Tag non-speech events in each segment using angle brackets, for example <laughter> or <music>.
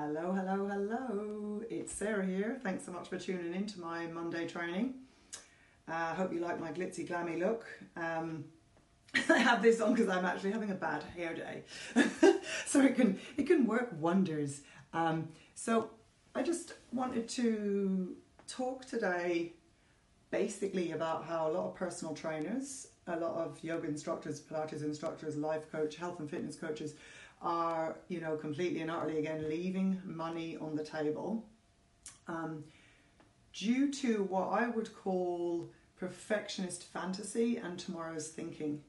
Hello, hello, hello. It's Sarah here. Thanks so much for tuning in to my Monday training. I uh, hope you like my glitzy glammy look. Um, <laughs> I have this on because I'm actually having a bad hair day, <laughs> so it can it can work wonders. Um, so I just wanted to talk today, basically about how a lot of personal trainers, a lot of yoga instructors, Pilates instructors, life coach, health and fitness coaches are, you know, completely and utterly again leaving money on the table um, due to what I would call perfectionist fantasy and tomorrow's thinking.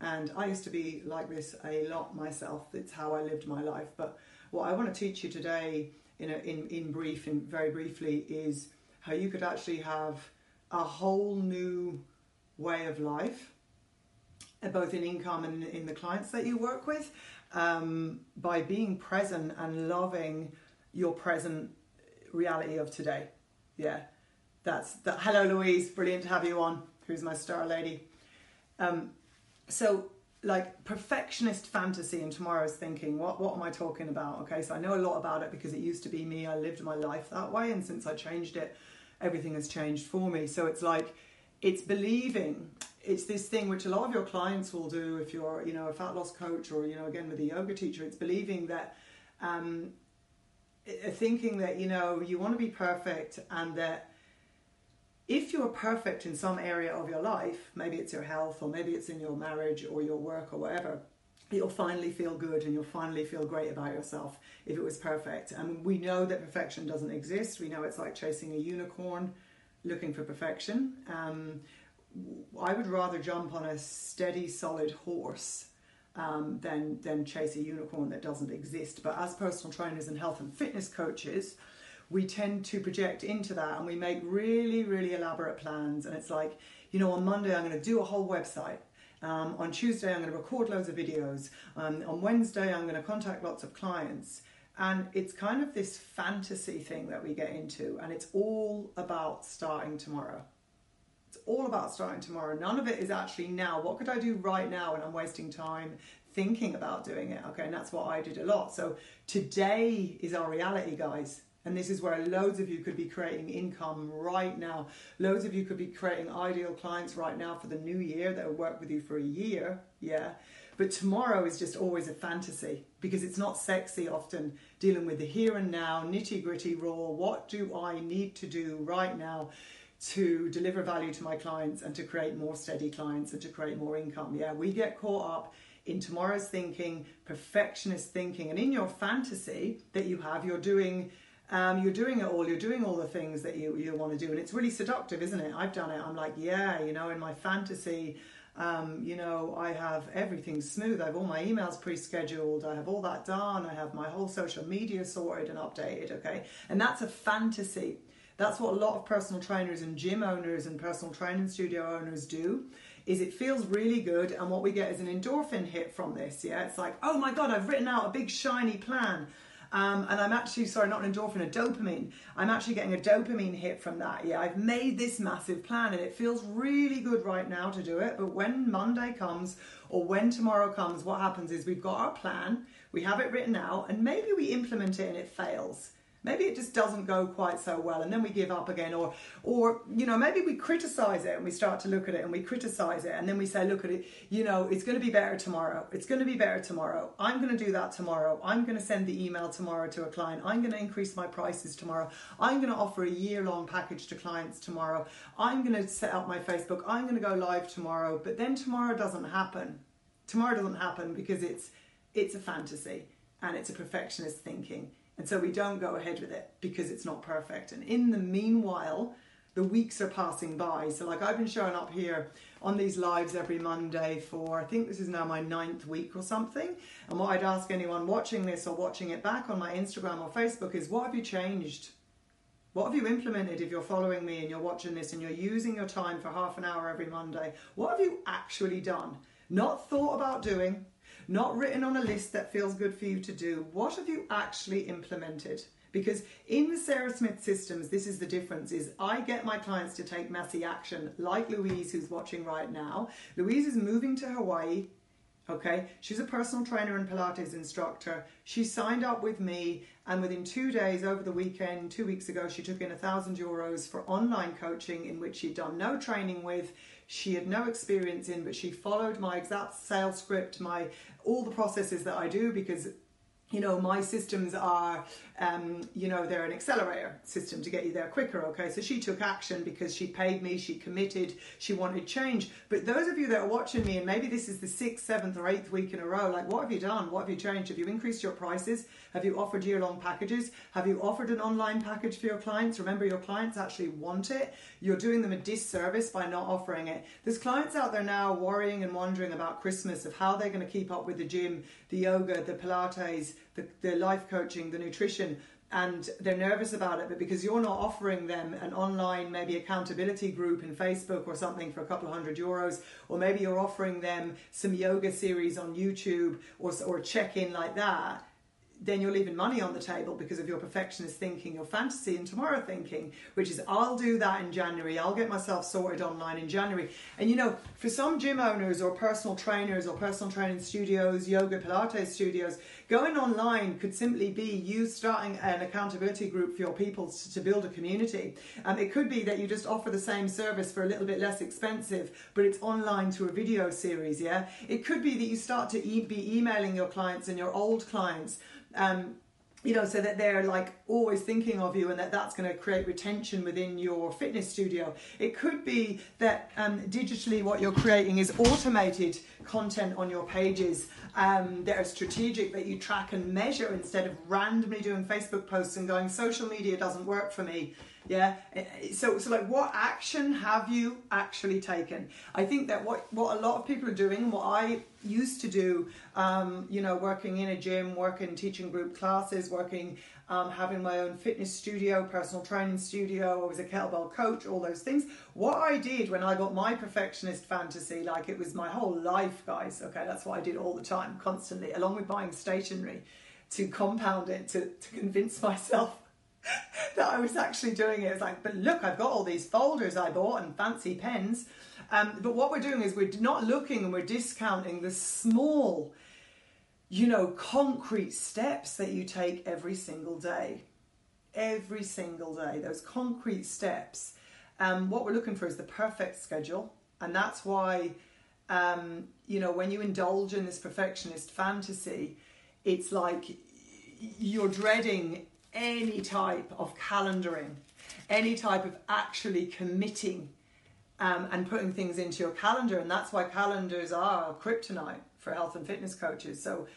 And I used to be like this a lot myself. It's how I lived my life. But what I want to teach you today, in, a, in, in brief, in very briefly, is how you could actually have a whole new way of life, both in income and in the clients that you work with, um, by being present and loving your present reality of today. Yeah, that's that. Hello, Louise. Brilliant to have you on. Who's my star lady? Um, so, like perfectionist fantasy and tomorrow's thinking. What what am I talking about? Okay, so I know a lot about it because it used to be me. I lived my life that way, and since I changed it, everything has changed for me. So it's like it's believing it's this thing which a lot of your clients will do if you're you know a fat loss coach or you know again with a yoga teacher. It's believing that um, thinking that you know you want to be perfect and that if you're perfect in some area of your life maybe it's your health or maybe it's in your marriage or your work or whatever you'll finally feel good and you'll finally feel great about yourself if it was perfect. And we know that perfection doesn't exist. We know it's like chasing a unicorn looking for perfection. Um, I would rather jump on a steady, solid horse um, than than chase a unicorn that doesn't exist. But as personal trainers and health and fitness coaches, we tend to project into that and we make really, really elaborate plans. And it's like, you know, on Monday I'm going to do a whole website. Um, on Tuesday I'm going to record loads of videos. Um, on Wednesday I'm going to contact lots of clients. And it's kind of this fantasy thing that we get into, and it's all about starting tomorrow all about starting tomorrow. None of it is actually now. What could I do right now when I'm wasting time thinking about doing it? Okay, and that's what I did a lot. So today is our reality, guys. And this is where loads of you could be creating income right now. Loads of you could be creating ideal clients right now for the new year that will work with you for a year. Yeah. But tomorrow is just always a fantasy because it's not sexy often dealing with the here and now, nitty gritty raw. What do I need to do right now to deliver value to my clients and to create more steady clients and to create more income. Yeah, we get caught up in tomorrow's thinking, perfectionist thinking, and in your fantasy that you have, you're doing. Um, you're doing it all. You're doing all the things that you, you want to do, and it's really seductive, isn't it? I've done it. I'm like, yeah, you know, in my fantasy, um, you know, I have everything smooth. I have all my emails pre-scheduled. I have all that done. I have my whole social media sorted and updated. Okay, and that's a fantasy. That's what a lot of personal trainers and gym owners and personal training studio owners do. Is it feels really good, and what we get is an endorphin hit from this. Yeah, it's like, oh my god, I've written out a big shiny plan. Um, and I'm actually sorry, not an endorphin, a dopamine. I'm actually getting a dopamine hit from that. Yeah, I've made this massive plan, and it feels really good right now to do it. But when Monday comes or when tomorrow comes, what happens is we've got our plan, we have it written out, and maybe we implement it and it fails maybe it just doesn't go quite so well and then we give up again or or you know maybe we criticize it and we start to look at it and we criticize it and then we say look at it you know it's going to be better tomorrow. It's going to be better tomorrow. I'm going to do that tomorrow. I'm going to send the email tomorrow to a client. I'm going to increase my prices tomorrow. I'm going to offer a year long package to clients tomorrow. I'm going to set up my facebook. I'm going to go live tomorrow. But then tomorrow doesn't happen. Tomorrow doesn't happen because it's it's a fantasy and it's a perfectionist thinking and so we don't go ahead with it because it's not perfect. And in the meanwhile, the weeks are passing by. So, like, I've been showing up here on these lives every Monday for I think this is now my ninth week or something. And what I'd ask anyone watching this or watching it back on my Instagram or Facebook is what have you changed? What have you implemented if you're following me and you're watching this and you're using your time for half an hour every Monday? What have you actually done? Not thought about doing, not written on a list that feels good for you to do. What have you actually implemented? Because in the Sarah Smith systems, this is the difference is I get my clients to take messy action, like Louise who's watching right now. Louise is moving to Hawaii Okay, she's a personal trainer and Pilates instructor. She signed up with me, and within two days, over the weekend, two weeks ago, she took in a thousand euros for online coaching in which she'd done no training with. She had no experience in, but she followed my exact sales script, my all the processes that I do because you know my systems are um, you know they're an accelerator system to get you there quicker okay? So she took action because she paid me she committed she wanted change. But those of you that are watching me and maybe this is the sixth seventh or eighth week in a row like what have you done? What have you changed? Have you increased your prices? Have you offered year long packages? Have you offered an online package for your clients? Remember your clients actually want it. You're doing them a disservice by not offering it. There's clients out there now worrying and wondering about christmas of how they're going to keep up with the gym the yoga the pilates the, the life coaching, the nutrition, and they're nervous about it, but because you're not offering them an online, maybe accountability group in Facebook or something for a couple of hundred euros, or maybe you're offering them some yoga series on YouTube or, or check in like that, then you're leaving money on the table because of your perfectionist thinking, your fantasy and tomorrow thinking, which is I'll do that in January. I'll get myself sorted online in January. And you know, for some gym owners or personal trainers or personal training studios, yoga Pilates studios, going online could simply be you starting an accountability group for your people to, build a community. And it could be that you just offer the same service for a little bit less expensive, but it's online through a video series. Yeah. It could be that you start to e- be emailing your clients and your old clients um, you know, so that they're like always thinking of you and that that's going to create retention within your fitness studio. It could be that um, digitally what you're creating is automated content on your pages um, that are strategic that you track and measure instead of randomly doing Facebook posts and going, social media doesn't work for me. Yeah. So, so like, what action have you actually taken? I think that what what a lot of people are doing, what I used to do, um, you know, working in a gym, working teaching group classes, working um, having my own fitness studio, personal training studio, I was a kettlebell coach, all those things. What I did when I got my perfectionist fantasy, like it was my whole life, guys. Okay, that's what I did all the time, constantly, along with buying stationery to compound it, to, to convince <laughs> myself <laughs> that I was actually doing it. It's like, but look, I've got all these folders I bought and fancy pens. Um, but what we're doing is we're not looking and we're discounting the small, you know, concrete steps that you take every single day. Every single day, those concrete steps. Um, what we're looking for is the perfect schedule. And that's why, um, you know, when you indulge in this perfectionist fantasy, it's like you're dreading any type of calendaring, any type of actually committing um, and putting things into your calendar. And that's why calendars are kryptonite for health and fitness coaches. So,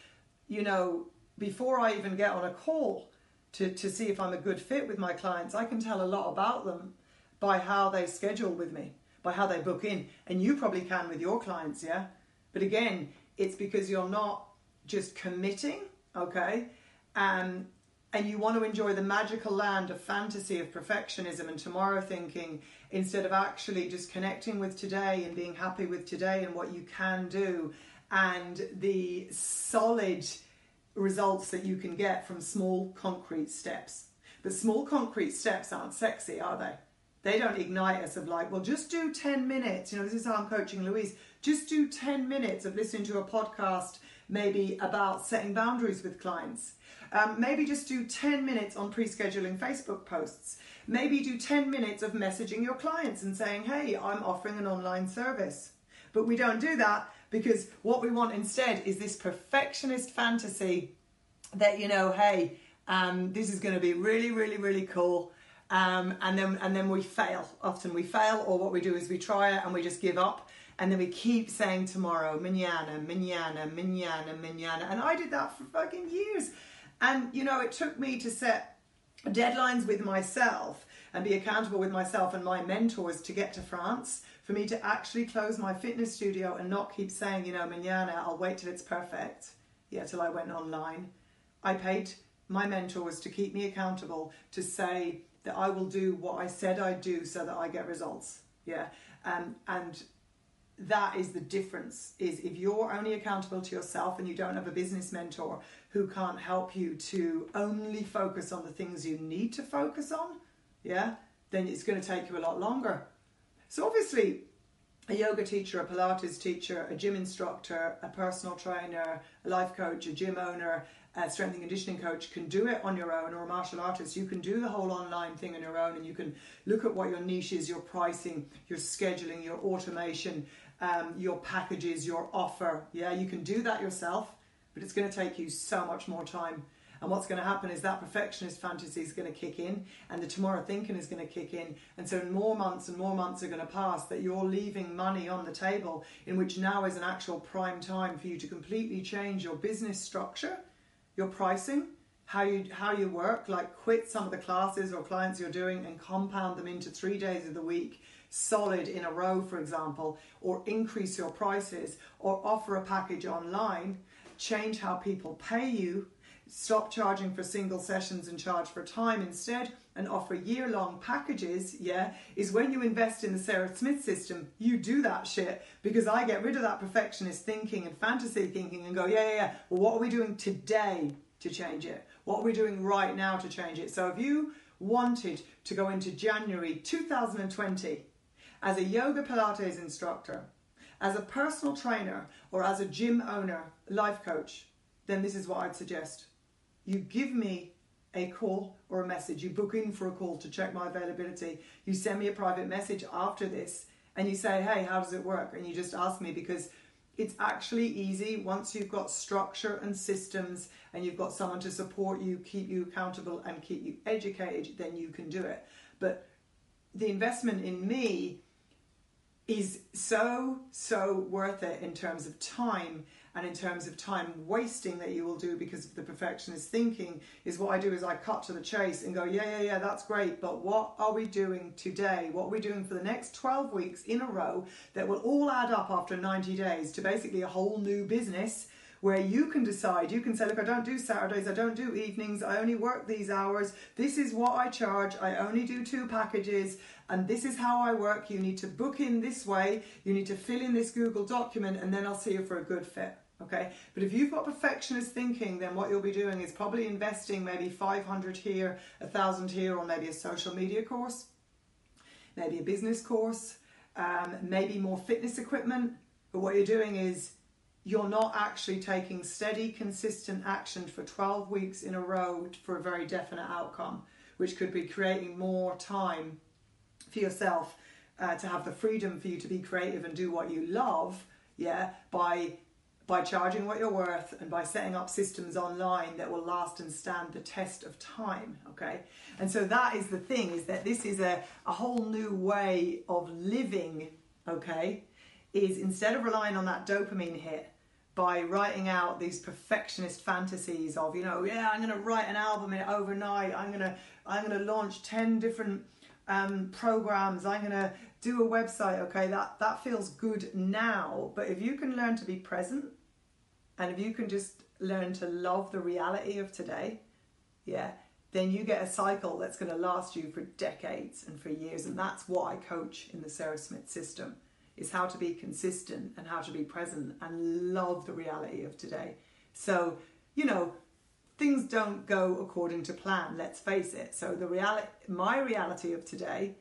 you know, before I even get on a call to, to see if I'm a good fit with my clients, I can tell a lot about them by how they schedule with me, by how they book in. And you probably can with your clients, yeah? But again, it's because you're not just committing, okay? Um, and you want to enjoy the magical land of fantasy of perfectionism and tomorrow thinking instead of actually just connecting with today and being happy with today and what you can do and the solid results that you can get from small concrete steps. But small concrete steps aren't sexy, are they? They don't ignite us of like, well, just do 10 minutes. You know, this is how I'm coaching Louise. Just do 10 minutes of listening to a podcast, maybe about setting boundaries with clients um, maybe just do 10 minutes on pre scheduling Facebook posts. Maybe do 10 minutes of messaging your clients and saying, hey, I'm offering an online service. But we don't do that because what we want instead is this perfectionist fantasy that, you know, hey, um, this is going to be really, really, really cool. Um, and then and then we fail. Often we fail, or what we do is we try it and we just give up, and then we keep saying tomorrow, manana, manana, manana, manana. And I did that for fucking years. And, you know, it took me to set deadlines with myself and be accountable with myself and my mentors to get to France for me to actually close my fitness studio and not keep saying, you know, manana, I'll wait till it's perfect. Yeah, till I went online. I paid my mentors to keep me accountable to say that I will do what I said I'd do so that I get results. Yeah. Um, and that is the difference is if you're only accountable to yourself and you don't have a business mentor who can't help you to only focus on the things you need to focus on yeah then it's going to take you a lot longer so obviously a yoga teacher, a Pilates teacher, a gym instructor, a personal trainer, a life coach, a gym owner, a strength and conditioning coach can do it on your own, or a martial artist. You can do the whole online thing on your own, and you can look at what your niche is, your pricing, your scheduling, your automation, um, your packages, your offer. Yeah, you can do that yourself, but it's going to take you so much more time. And what's going to happen is that perfectionist fantasy is going to kick in, and the tomorrow thinking is going to kick in. And so, more months and more months are going to pass that you're leaving money on the table, in which now is an actual prime time for you to completely change your business structure, your pricing, how you how you work. Like, quit some of the classes or clients you're doing and compound them into three days of the week solid in a row, for example, or increase your prices, or offer a package online, change how people pay you, stop charging for single sessions and charge for time instead, and offer year long packages, yeah, is when you invest in the Sarah Smith system, you do that shit because I get rid of that perfectionist thinking and fantasy thinking and go, yeah, yeah, yeah. Well, what are we doing today to change it? What are we doing right now to change it? So if you wanted to go into January 2020 as a yoga Pilates instructor, as a personal trainer, or as a gym owner, life coach, then this is what I'd suggest. You give me a call or a message. You book in for a call to check my availability. You send me a private message after this and you say, hey, how does it work? And you just ask me because it's actually easy once you've got structure and systems and you've got someone to support you, keep you accountable, and keep you educated, then you can do it. But the investment in me is so, so worth it in terms of time and in terms of time wasting that you will do because of the perfectionist thinking is what I do is I cut to the chase and go, yeah, yeah, yeah, that's great, but what are we doing today? What are we doing for the next 12 weeks in a row that will all add up after 90 days to basically a whole new business where you can decide, you can say, look, I don't do Saturdays, I don't do evenings, I only work these hours, this is what I charge, I only do two packages, and this is how I work. You need to book in this way, you need to fill in this Google document, and then I'll see you for a good fit. Okay, but if you've got perfectionist thinking, then what you'll be doing is probably investing maybe 500 here, a thousand here, or maybe a social media course, maybe a business course, um, maybe more fitness equipment. But what you're doing is you're not actually taking steady, consistent action for 12 weeks in a row for a very definite outcome, which could be creating more time for yourself uh, to have the freedom for you to be creative and do what you love, yeah, by by charging what you're worth and by setting up systems online that will last and stand the test of time okay? And so that is the thing is that this is a, a whole new way of living okay is instead of relying on that dopamine hit by writing out these perfectionist fantasies of you know yeah i'm going to write an album in overnight i'm going to i'm going to launch 10 different um, programs i'm going to do a website okay that that feels good now. But if you can learn to be present and if you can just learn to love the reality of today yeah then you get a cycle that's going to last you for decades and for years. And that's what i coach in the sarah smith system is how to be consistent and how to be present and love the reality of today. So, you know, things don't go according to plan, let's face it. So the reality my reality of today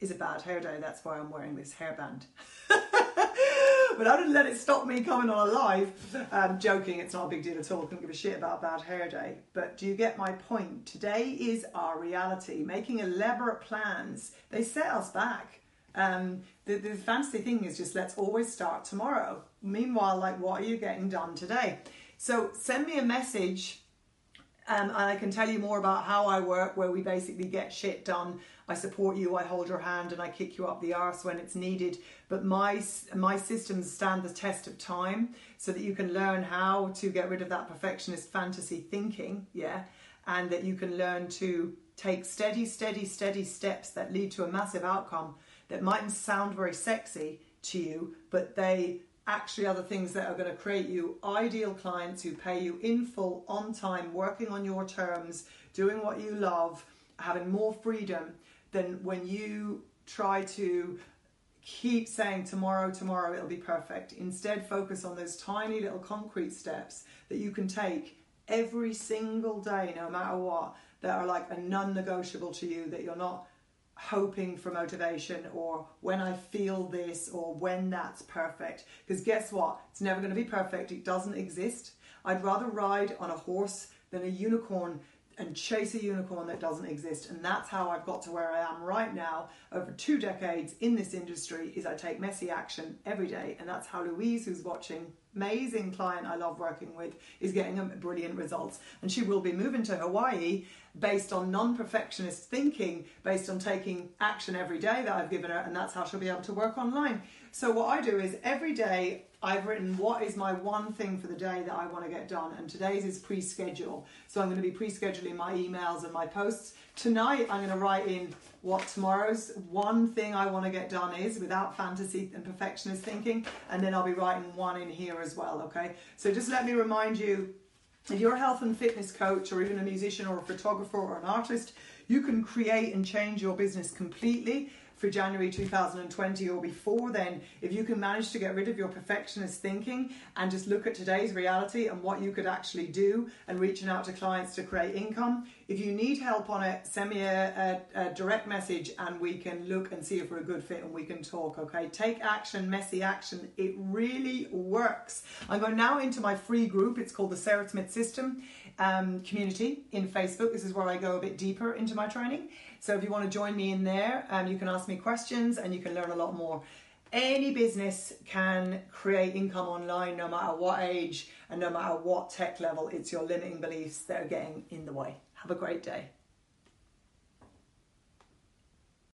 is a bad hair day. That's why I'm wearing this hairband. <laughs> but I didn't let it stop me coming on a live. Um, joking, it's not a big deal at all. Couldn't give a shit about a bad hair day. But do you get my point? Today is our reality. Making elaborate plans, they set us back. Um, the, the fancy thing is just let's always start tomorrow. Meanwhile, like, what are you getting done today? So send me a message um, and I can tell you more about how I work, where we basically get shit done. I support you, I hold your hand, and I kick you up the arse when it's needed. But my my systems stand the test of time, so that you can learn how to get rid of that perfectionist fantasy thinking, yeah, and that you can learn to take steady, steady, steady steps that lead to a massive outcome that mightn't sound very sexy to you, but they actually are the things that are going to create you ideal clients who pay you in full, on time, working on your terms, doing what you love, having more freedom than when you try to keep saying tomorrow, tomorrow it'll be perfect. Instead, focus on those tiny little concrete steps that you can take every single day, no matter what, that are like a non negotiable to you, that you're not hoping for motivation or when I feel this or when that's perfect. Because guess what? It's never going to be perfect. It doesn't exist. I'd rather ride on a horse than a unicorn and chase a unicorn that doesn't exist. And that's how I've got to where I am right now over two decades in this industry is I take messy action every day. And that's how Louise, who's watching, amazing client I love working with, is getting brilliant results. And she will be moving to Hawaii based on non-perfectionist thinking, based on taking action every day that I've given her, and that's how she'll be able to work online. So what I do is every day I've written what is my one thing for the day that I want to get done, and today's is pre-schedule. So I'm going to be pre-scheduling my emails and my posts. Tonight I'm going to write in what tomorrow's one thing I want to get done is without fantasy and perfectionist thinking, and then I'll be writing one in here as well. Okay, so just let me remind you if you're a health and fitness coach or even a musician or a photographer or an artist, you can create and change your business completely for January 2020 or before then, if you can manage to get rid of your perfectionist thinking and just look at today's reality and what you could actually do and reaching out to clients to create income. If you need help on it, send me a, a, a direct message and we can look and see if we're a good fit and we can talk, okay? Take action, messy action. It really works. I'm going now into my free group. It's called the Sarah Smith System um, community in Facebook. This is where I go a bit deeper into my training. So if you want to join me in there, um, you can ask me questions and you can learn a lot more. Any business can create income online no matter what age and no matter what tech level. It's your limiting beliefs that are getting in the way. Have a great day.